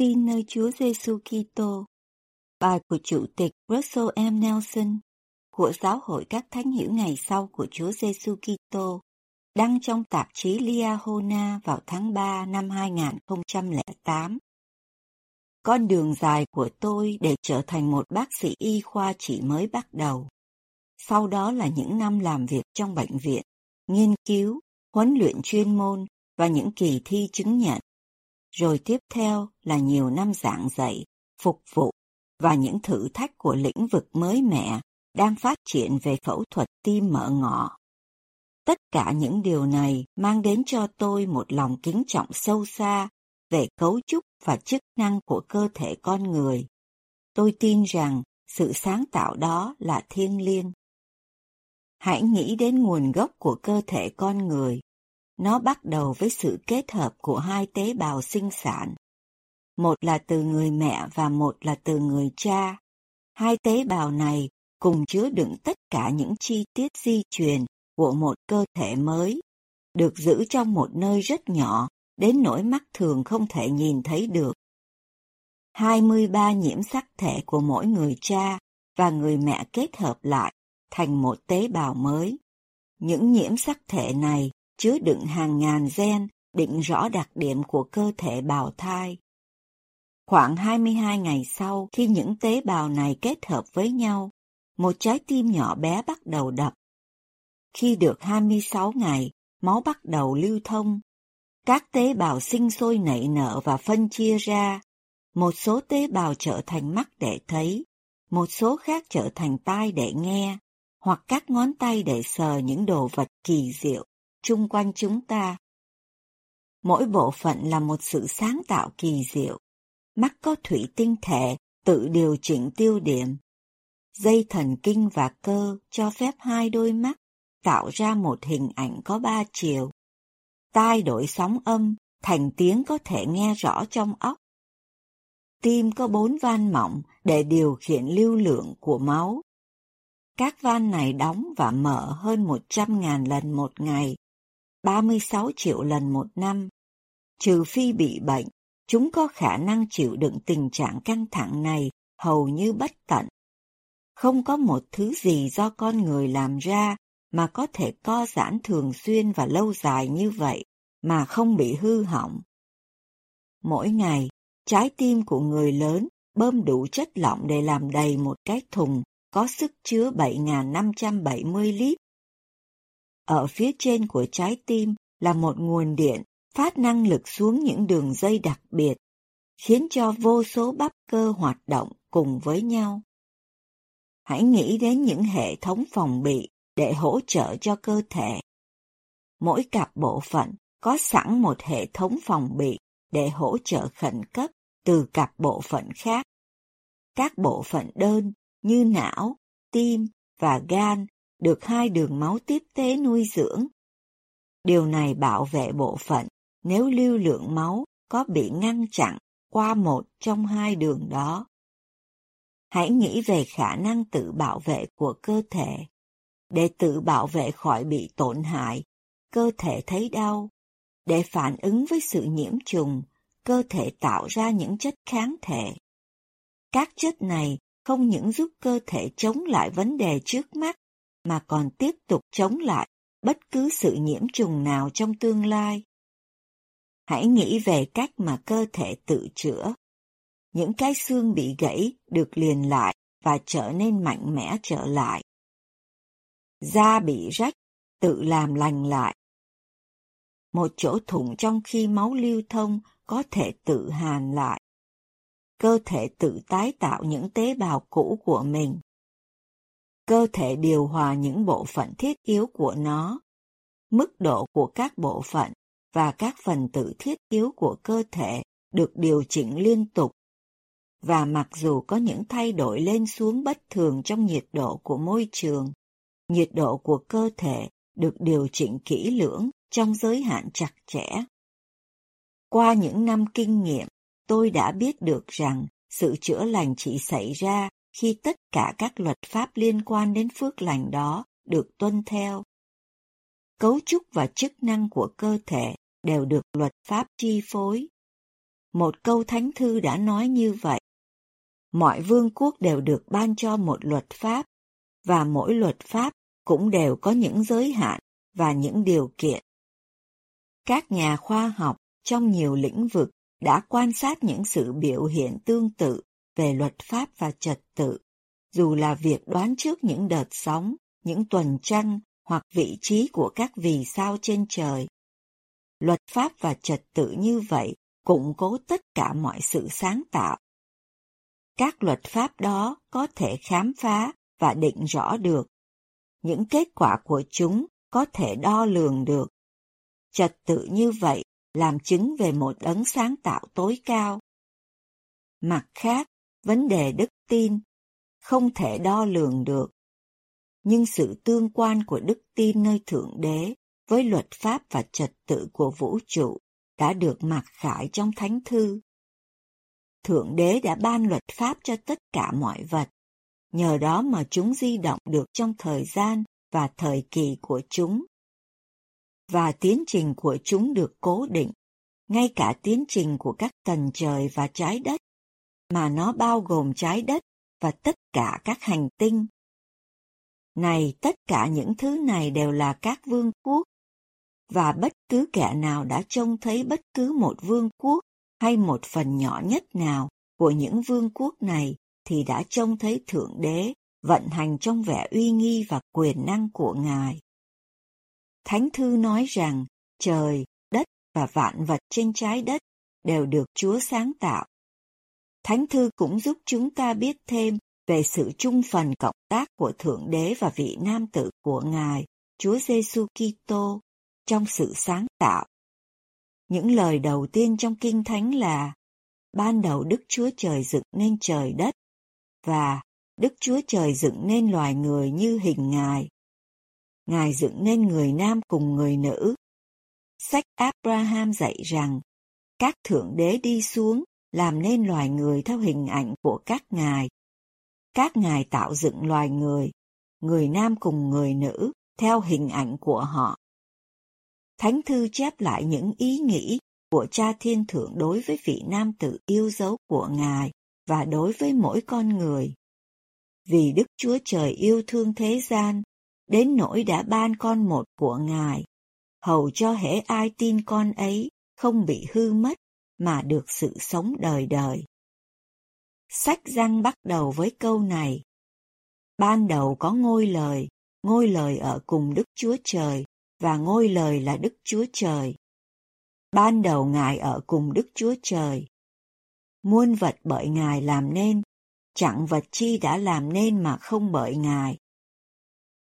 Tin nơi Chúa Giêsu Kitô. Bài của Chủ tịch Russell M. Nelson của Giáo hội các thánh hiểu ngày sau của Chúa Giêsu Kitô đăng trong tạp chí Liahona vào tháng 3 năm 2008. Con đường dài của tôi để trở thành một bác sĩ y khoa chỉ mới bắt đầu. Sau đó là những năm làm việc trong bệnh viện, nghiên cứu, huấn luyện chuyên môn và những kỳ thi chứng nhận. Rồi tiếp theo là nhiều năm giảng dạy, phục vụ và những thử thách của lĩnh vực mới mẻ đang phát triển về phẫu thuật tim mở ngọ. Tất cả những điều này mang đến cho tôi một lòng kính trọng sâu xa về cấu trúc và chức năng của cơ thể con người. Tôi tin rằng sự sáng tạo đó là thiêng liêng. Hãy nghĩ đến nguồn gốc của cơ thể con người. Nó bắt đầu với sự kết hợp của hai tế bào sinh sản. Một là từ người mẹ và một là từ người cha. Hai tế bào này cùng chứa đựng tất cả những chi tiết di truyền của một cơ thể mới, được giữ trong một nơi rất nhỏ đến nỗi mắt thường không thể nhìn thấy được. 23 nhiễm sắc thể của mỗi người cha và người mẹ kết hợp lại thành một tế bào mới. Những nhiễm sắc thể này chứa đựng hàng ngàn gen định rõ đặc điểm của cơ thể bào thai. Khoảng 22 ngày sau khi những tế bào này kết hợp với nhau, một trái tim nhỏ bé bắt đầu đập. Khi được 26 ngày, máu bắt đầu lưu thông. Các tế bào sinh sôi nảy nở và phân chia ra. Một số tế bào trở thành mắt để thấy, một số khác trở thành tai để nghe, hoặc các ngón tay để sờ những đồ vật kỳ diệu chung quanh chúng ta. Mỗi bộ phận là một sự sáng tạo kỳ diệu. Mắt có thủy tinh thể tự điều chỉnh tiêu điểm. Dây thần kinh và cơ cho phép hai đôi mắt tạo ra một hình ảnh có ba chiều. Tai đổi sóng âm thành tiếng có thể nghe rõ trong óc. Tim có bốn van mỏng để điều khiển lưu lượng của máu. Các van này đóng và mở hơn 100.000 lần một ngày, 36 triệu lần một năm. Trừ phi bị bệnh, chúng có khả năng chịu đựng tình trạng căng thẳng này hầu như bất tận. Không có một thứ gì do con người làm ra mà có thể co giãn thường xuyên và lâu dài như vậy mà không bị hư hỏng. Mỗi ngày, trái tim của người lớn bơm đủ chất lỏng để làm đầy một cái thùng có sức chứa 7.570 lít. Ở phía trên của trái tim là một nguồn điện phát năng lực xuống những đường dây đặc biệt, khiến cho vô số bắp cơ hoạt động cùng với nhau. Hãy nghĩ đến những hệ thống phòng bị để hỗ trợ cho cơ thể. Mỗi cặp bộ phận có sẵn một hệ thống phòng bị để hỗ trợ khẩn cấp từ cặp bộ phận khác. Các bộ phận đơn như não, tim và gan được hai đường máu tiếp tế nuôi dưỡng. Điều này bảo vệ bộ phận nếu lưu lượng máu có bị ngăn chặn qua một trong hai đường đó. Hãy nghĩ về khả năng tự bảo vệ của cơ thể. Để tự bảo vệ khỏi bị tổn hại, cơ thể thấy đau. Để phản ứng với sự nhiễm trùng, cơ thể tạo ra những chất kháng thể. Các chất này không những giúp cơ thể chống lại vấn đề trước mắt, mà còn tiếp tục chống lại bất cứ sự nhiễm trùng nào trong tương lai. Hãy nghĩ về cách mà cơ thể tự chữa. Những cái xương bị gãy được liền lại và trở nên mạnh mẽ trở lại. Da bị rách, tự làm lành lại. Một chỗ thủng trong khi máu lưu thông có thể tự hàn lại. Cơ thể tự tái tạo những tế bào cũ của mình. Cơ thể điều hòa những bộ phận thiết yếu của nó. mức độ của các bộ phận và các phần tử thiết yếu của cơ thể được điều chỉnh liên tục. Và mặc dù có những thay đổi lên xuống bất thường trong nhiệt độ của môi trường, nhiệt độ của cơ thể được điều chỉnh kỹ lưỡng trong giới hạn chặt chẽ. Qua những năm kinh nghiệm, tôi đã biết được rằng sự chữa lành chỉ xảy ra khi tất cả các luật pháp liên quan đến phước lành đó được tuân theo. Cấu trúc và chức năng của cơ thể đều được luật pháp chi phối. Một câu thánh thư đã nói như vậy. Mọi vương quốc đều được ban cho một luật pháp, và mỗi luật pháp cũng đều có những giới hạn và những điều kiện. Các nhà khoa học trong nhiều lĩnh vực đã quan sát những sự biểu hiện tương tự về luật pháp và trật tự, dù là việc đoán trước những đợt sóng, những tuần trăng hoặc vị trí của các vì sao trên trời. Luật pháp và trật tự như vậy củng cố tất cả mọi sự sáng tạo. Các luật pháp đó có thể khám phá và định rõ được. Những kết quả của chúng có thể đo lường được. Trật tự như vậy làm chứng về một đấng sáng tạo tối cao. Mặt khác, vấn đề đức tin không thể đo lường được. Nhưng sự tương quan của đức tin nơi Thượng Đế với luật pháp và trật tự của vũ trụ đã được mặc khải trong Thánh Thư. Thượng Đế đã ban luật pháp cho tất cả mọi vật, nhờ đó mà chúng di động được trong thời gian và thời kỳ của chúng. Và tiến trình của chúng được cố định, ngay cả tiến trình của các tầng trời và trái đất, mà nó bao gồm trái đất và tất cả các hành tinh. Này, tất cả những thứ này đều là các vương quốc, và bất cứ kẻ nào đã trông thấy bất cứ một vương quốc hay một phần nhỏ nhất nào của những vương quốc này thì đã trông thấy Thượng Đế vận hành trong vẻ uy nghi và quyền năng của Ngài. Thánh Thư nói rằng trời, đất và vạn vật trên trái đất đều được Chúa sáng tạo. Thánh Thư cũng giúp chúng ta biết thêm về sự chung phần cộng tác của Thượng Đế và vị nam tử của Ngài, Chúa Giêsu Kitô trong sự sáng tạo. Những lời đầu tiên trong Kinh Thánh là Ban đầu Đức Chúa Trời dựng nên trời đất và Đức Chúa Trời dựng nên loài người như hình Ngài. Ngài dựng nên người nam cùng người nữ. Sách Abraham dạy rằng các thượng đế đi xuống làm nên loài người theo hình ảnh của các ngài. Các ngài tạo dựng loài người, người nam cùng người nữ theo hình ảnh của họ. Thánh thư chép lại những ý nghĩ của cha thiên thượng đối với vị nam tử yêu dấu của Ngài và đối với mỗi con người. Vì Đức Chúa Trời yêu thương thế gian, đến nỗi đã ban con một của Ngài, hầu cho hễ ai tin con ấy không bị hư mất mà được sự sống đời đời. Sách răng bắt đầu với câu này. Ban đầu có ngôi lời, ngôi lời ở cùng Đức Chúa Trời, và ngôi lời là Đức Chúa Trời. Ban đầu Ngài ở cùng Đức Chúa Trời. Muôn vật bởi Ngài làm nên, chẳng vật chi đã làm nên mà không bởi Ngài.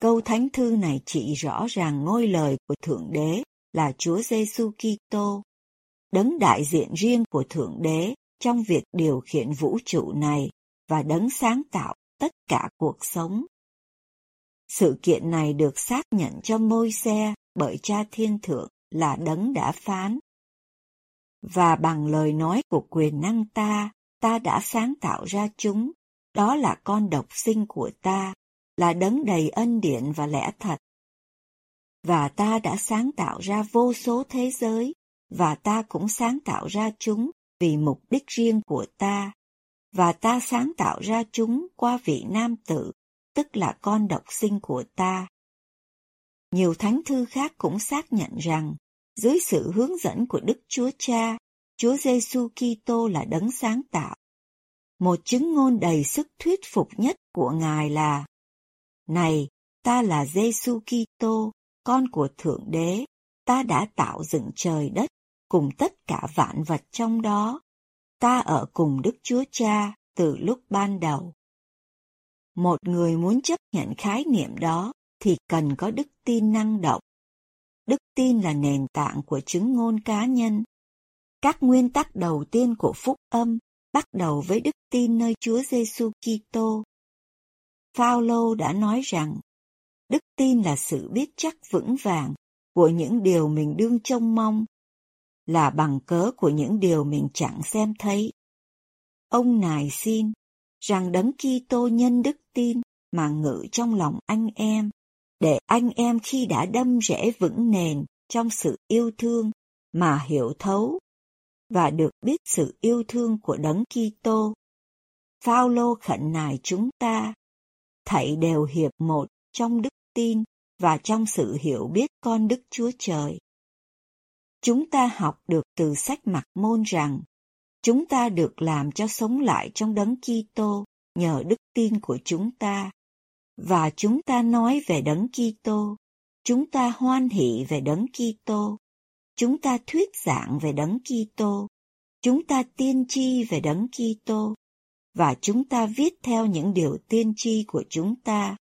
Câu thánh thư này chỉ rõ ràng ngôi lời của Thượng Đế là Chúa Giêsu Kitô, đấng đại diện riêng của Thượng Đế trong việc điều khiển vũ trụ này và đấng sáng tạo tất cả cuộc sống. Sự kiện này được xác nhận cho môi xe bởi cha thiên thượng là đấng đã phán. Và bằng lời nói của quyền năng ta, ta đã sáng tạo ra chúng, đó là con độc sinh của ta, là đấng đầy ân điển và lẽ thật. Và ta đã sáng tạo ra vô số thế giới, và ta cũng sáng tạo ra chúng vì mục đích riêng của ta, và ta sáng tạo ra chúng qua vị nam tử, tức là con độc sinh của ta. Nhiều thánh thư khác cũng xác nhận rằng, dưới sự hướng dẫn của Đức Chúa Cha, Chúa Giêsu Kitô là đấng sáng tạo. Một chứng ngôn đầy sức thuyết phục nhất của Ngài là: Này, ta là Giêsu Kitô, con của Thượng Đế, ta đã tạo dựng trời đất cùng tất cả vạn vật trong đó. Ta ở cùng Đức Chúa Cha từ lúc ban đầu. Một người muốn chấp nhận khái niệm đó thì cần có đức tin năng động. Đức tin là nền tảng của chứng ngôn cá nhân. Các nguyên tắc đầu tiên của phúc âm bắt đầu với đức tin nơi Chúa Giêsu Kitô. Phaolô đã nói rằng, đức tin là sự biết chắc vững vàng của những điều mình đương trông mong, là bằng cớ của những điều mình chẳng xem thấy. Ông nài xin rằng đấng Kitô nhân đức tin mà ngự trong lòng anh em, để anh em khi đã đâm rễ vững nền trong sự yêu thương mà hiểu thấu và được biết sự yêu thương của đấng Kitô. Phaolô khẩn nài chúng ta, thảy đều hiệp một trong đức tin và trong sự hiểu biết con Đức Chúa Trời. Chúng ta học được từ sách mặt Môn rằng chúng ta được làm cho sống lại trong đấng Kitô nhờ đức tin của chúng ta. Và chúng ta nói về đấng Kitô, chúng ta hoan hỷ về đấng Kitô, chúng ta thuyết giảng về đấng Kitô, chúng ta tiên tri về đấng Kitô và chúng ta viết theo những điều tiên tri của chúng ta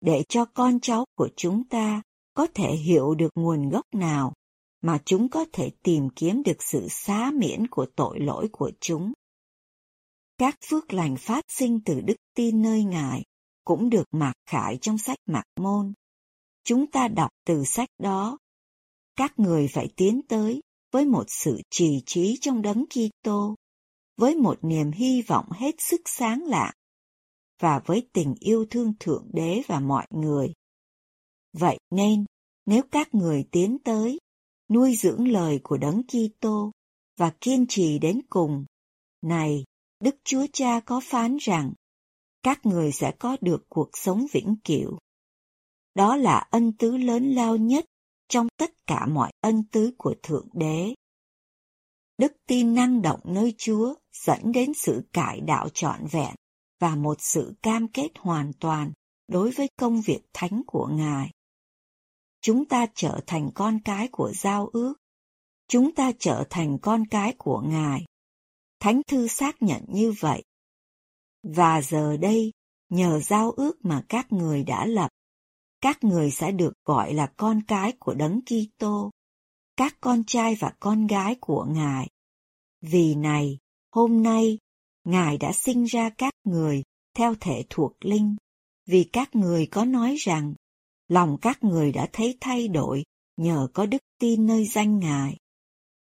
để cho con cháu của chúng ta có thể hiểu được nguồn gốc nào mà chúng có thể tìm kiếm được sự xá miễn của tội lỗi của chúng. Các phước lành phát sinh từ đức tin nơi Ngài cũng được mặc khải trong sách Mạc Môn. Chúng ta đọc từ sách đó. Các người phải tiến tới với một sự trì trí trong đấng Kitô, với một niềm hy vọng hết sức sáng lạ và với tình yêu thương Thượng Đế và mọi người. Vậy nên, nếu các người tiến tới, nuôi dưỡng lời của Đấng Kitô và kiên trì đến cùng, này, Đức Chúa Cha có phán rằng, các người sẽ có được cuộc sống vĩnh cửu. Đó là ân tứ lớn lao nhất trong tất cả mọi ân tứ của Thượng Đế. Đức tin năng động nơi Chúa dẫn đến sự cải đạo trọn vẹn và một sự cam kết hoàn toàn đối với công việc thánh của Ngài. Chúng ta trở thành con cái của giao ước. Chúng ta trở thành con cái của Ngài. Thánh thư xác nhận như vậy. Và giờ đây, nhờ giao ước mà các người đã lập, các người sẽ được gọi là con cái của Đấng Kitô, các con trai và con gái của Ngài. Vì này, hôm nay, Ngài đã sinh ra các người theo thể thuộc linh, vì các người có nói rằng lòng các người đã thấy thay đổi nhờ có đức tin nơi danh Ngài.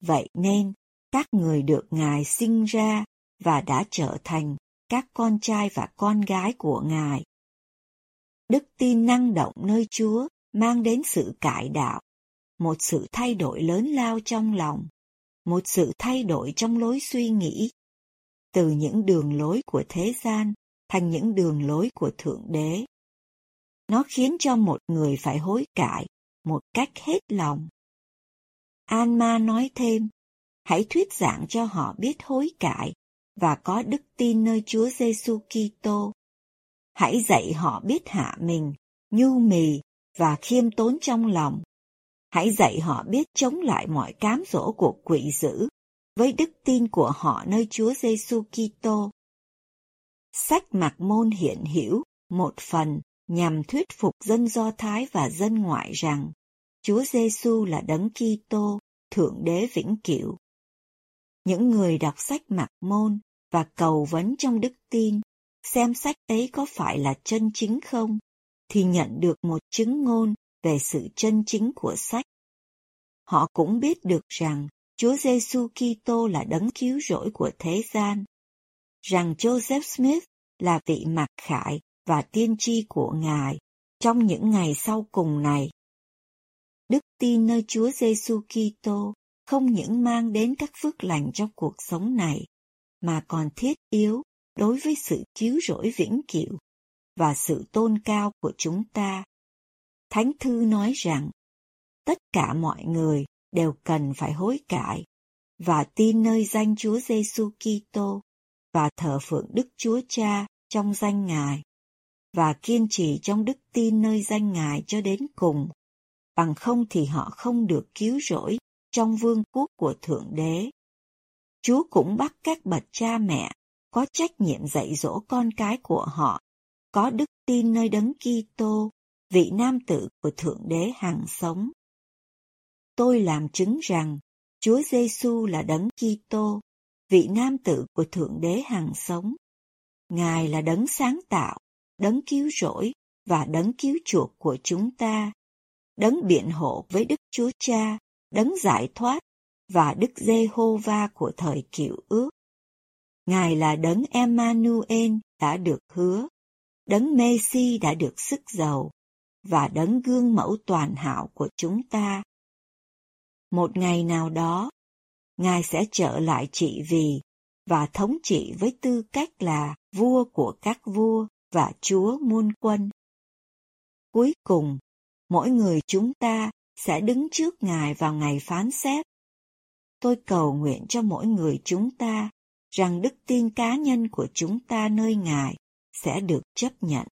Vậy nên, các người được Ngài sinh ra và đã trở thành các con trai và con gái của Ngài. Đức tin năng động nơi Chúa mang đến sự cải đạo, một sự thay đổi lớn lao trong lòng, một sự thay đổi trong lối suy nghĩ, từ những đường lối của thế gian thành những đường lối của Thượng Đế. Nó khiến cho một người phải hối cải một cách hết lòng. Alma nói thêm, hãy thuyết giảng cho họ biết hối cải và có đức tin nơi Chúa Giêsu Kitô. Hãy dạy họ biết hạ mình, nhu mì và khiêm tốn trong lòng. Hãy dạy họ biết chống lại mọi cám dỗ của quỷ dữ với đức tin của họ nơi Chúa Giêsu Kitô. Sách Mạc Môn hiện hữu một phần nhằm thuyết phục dân Do Thái và dân ngoại rằng Chúa Giêsu là đấng Kitô, thượng đế vĩnh cửu. Những người đọc sách Mạc Môn và cầu vấn trong đức tin, xem sách ấy có phải là chân chính không, thì nhận được một chứng ngôn về sự chân chính của sách. Họ cũng biết được rằng Chúa Giêsu Kitô là đấng cứu rỗi của thế gian, rằng Joseph Smith là vị mặc khải và tiên tri của Ngài trong những ngày sau cùng này. Đức tin nơi Chúa Giêsu Kitô không những mang đến các phước lành trong cuộc sống này, mà còn thiết yếu đối với sự cứu rỗi vĩnh cửu và sự tôn cao của chúng ta. Thánh thư nói rằng, tất cả mọi người đều cần phải hối cải và tin nơi danh Chúa Giêsu Kitô và thờ phượng Đức Chúa Cha trong danh Ngài và kiên trì trong đức tin nơi danh Ngài cho đến cùng. Bằng không thì họ không được cứu rỗi trong vương quốc của Thượng Đế. Chúa cũng bắt các bậc cha mẹ có trách nhiệm dạy dỗ con cái của họ, có đức tin nơi đấng Kitô, vị nam tử của Thượng Đế hàng sống. tôi làm chứng rằng Chúa Giêsu là đấng Kitô, vị nam tử của Thượng Đế hàng sống. Ngài là đấng sáng tạo, đấng cứu rỗi và đấng cứu chuộc của chúng ta, đấng biện hộ với Đức Chúa Cha, đấng giải thoát và Đức Giê-hô-va của thời cựu ước. Ngài là đấng Emmanuel đã được hứa, đấng Messi đã được sức giàu và đấng gương mẫu toàn hảo của chúng ta. Một ngày nào đó, Ngài sẽ trở lại trị vì và thống trị với tư cách là vua của các vua và chúa muôn quân. Cuối cùng, mỗi người chúng ta sẽ đứng trước Ngài vào ngày phán xét. Tôi cầu nguyện cho mỗi người chúng ta rằng đức tin cá nhân của chúng ta nơi Ngài sẽ được chấp nhận.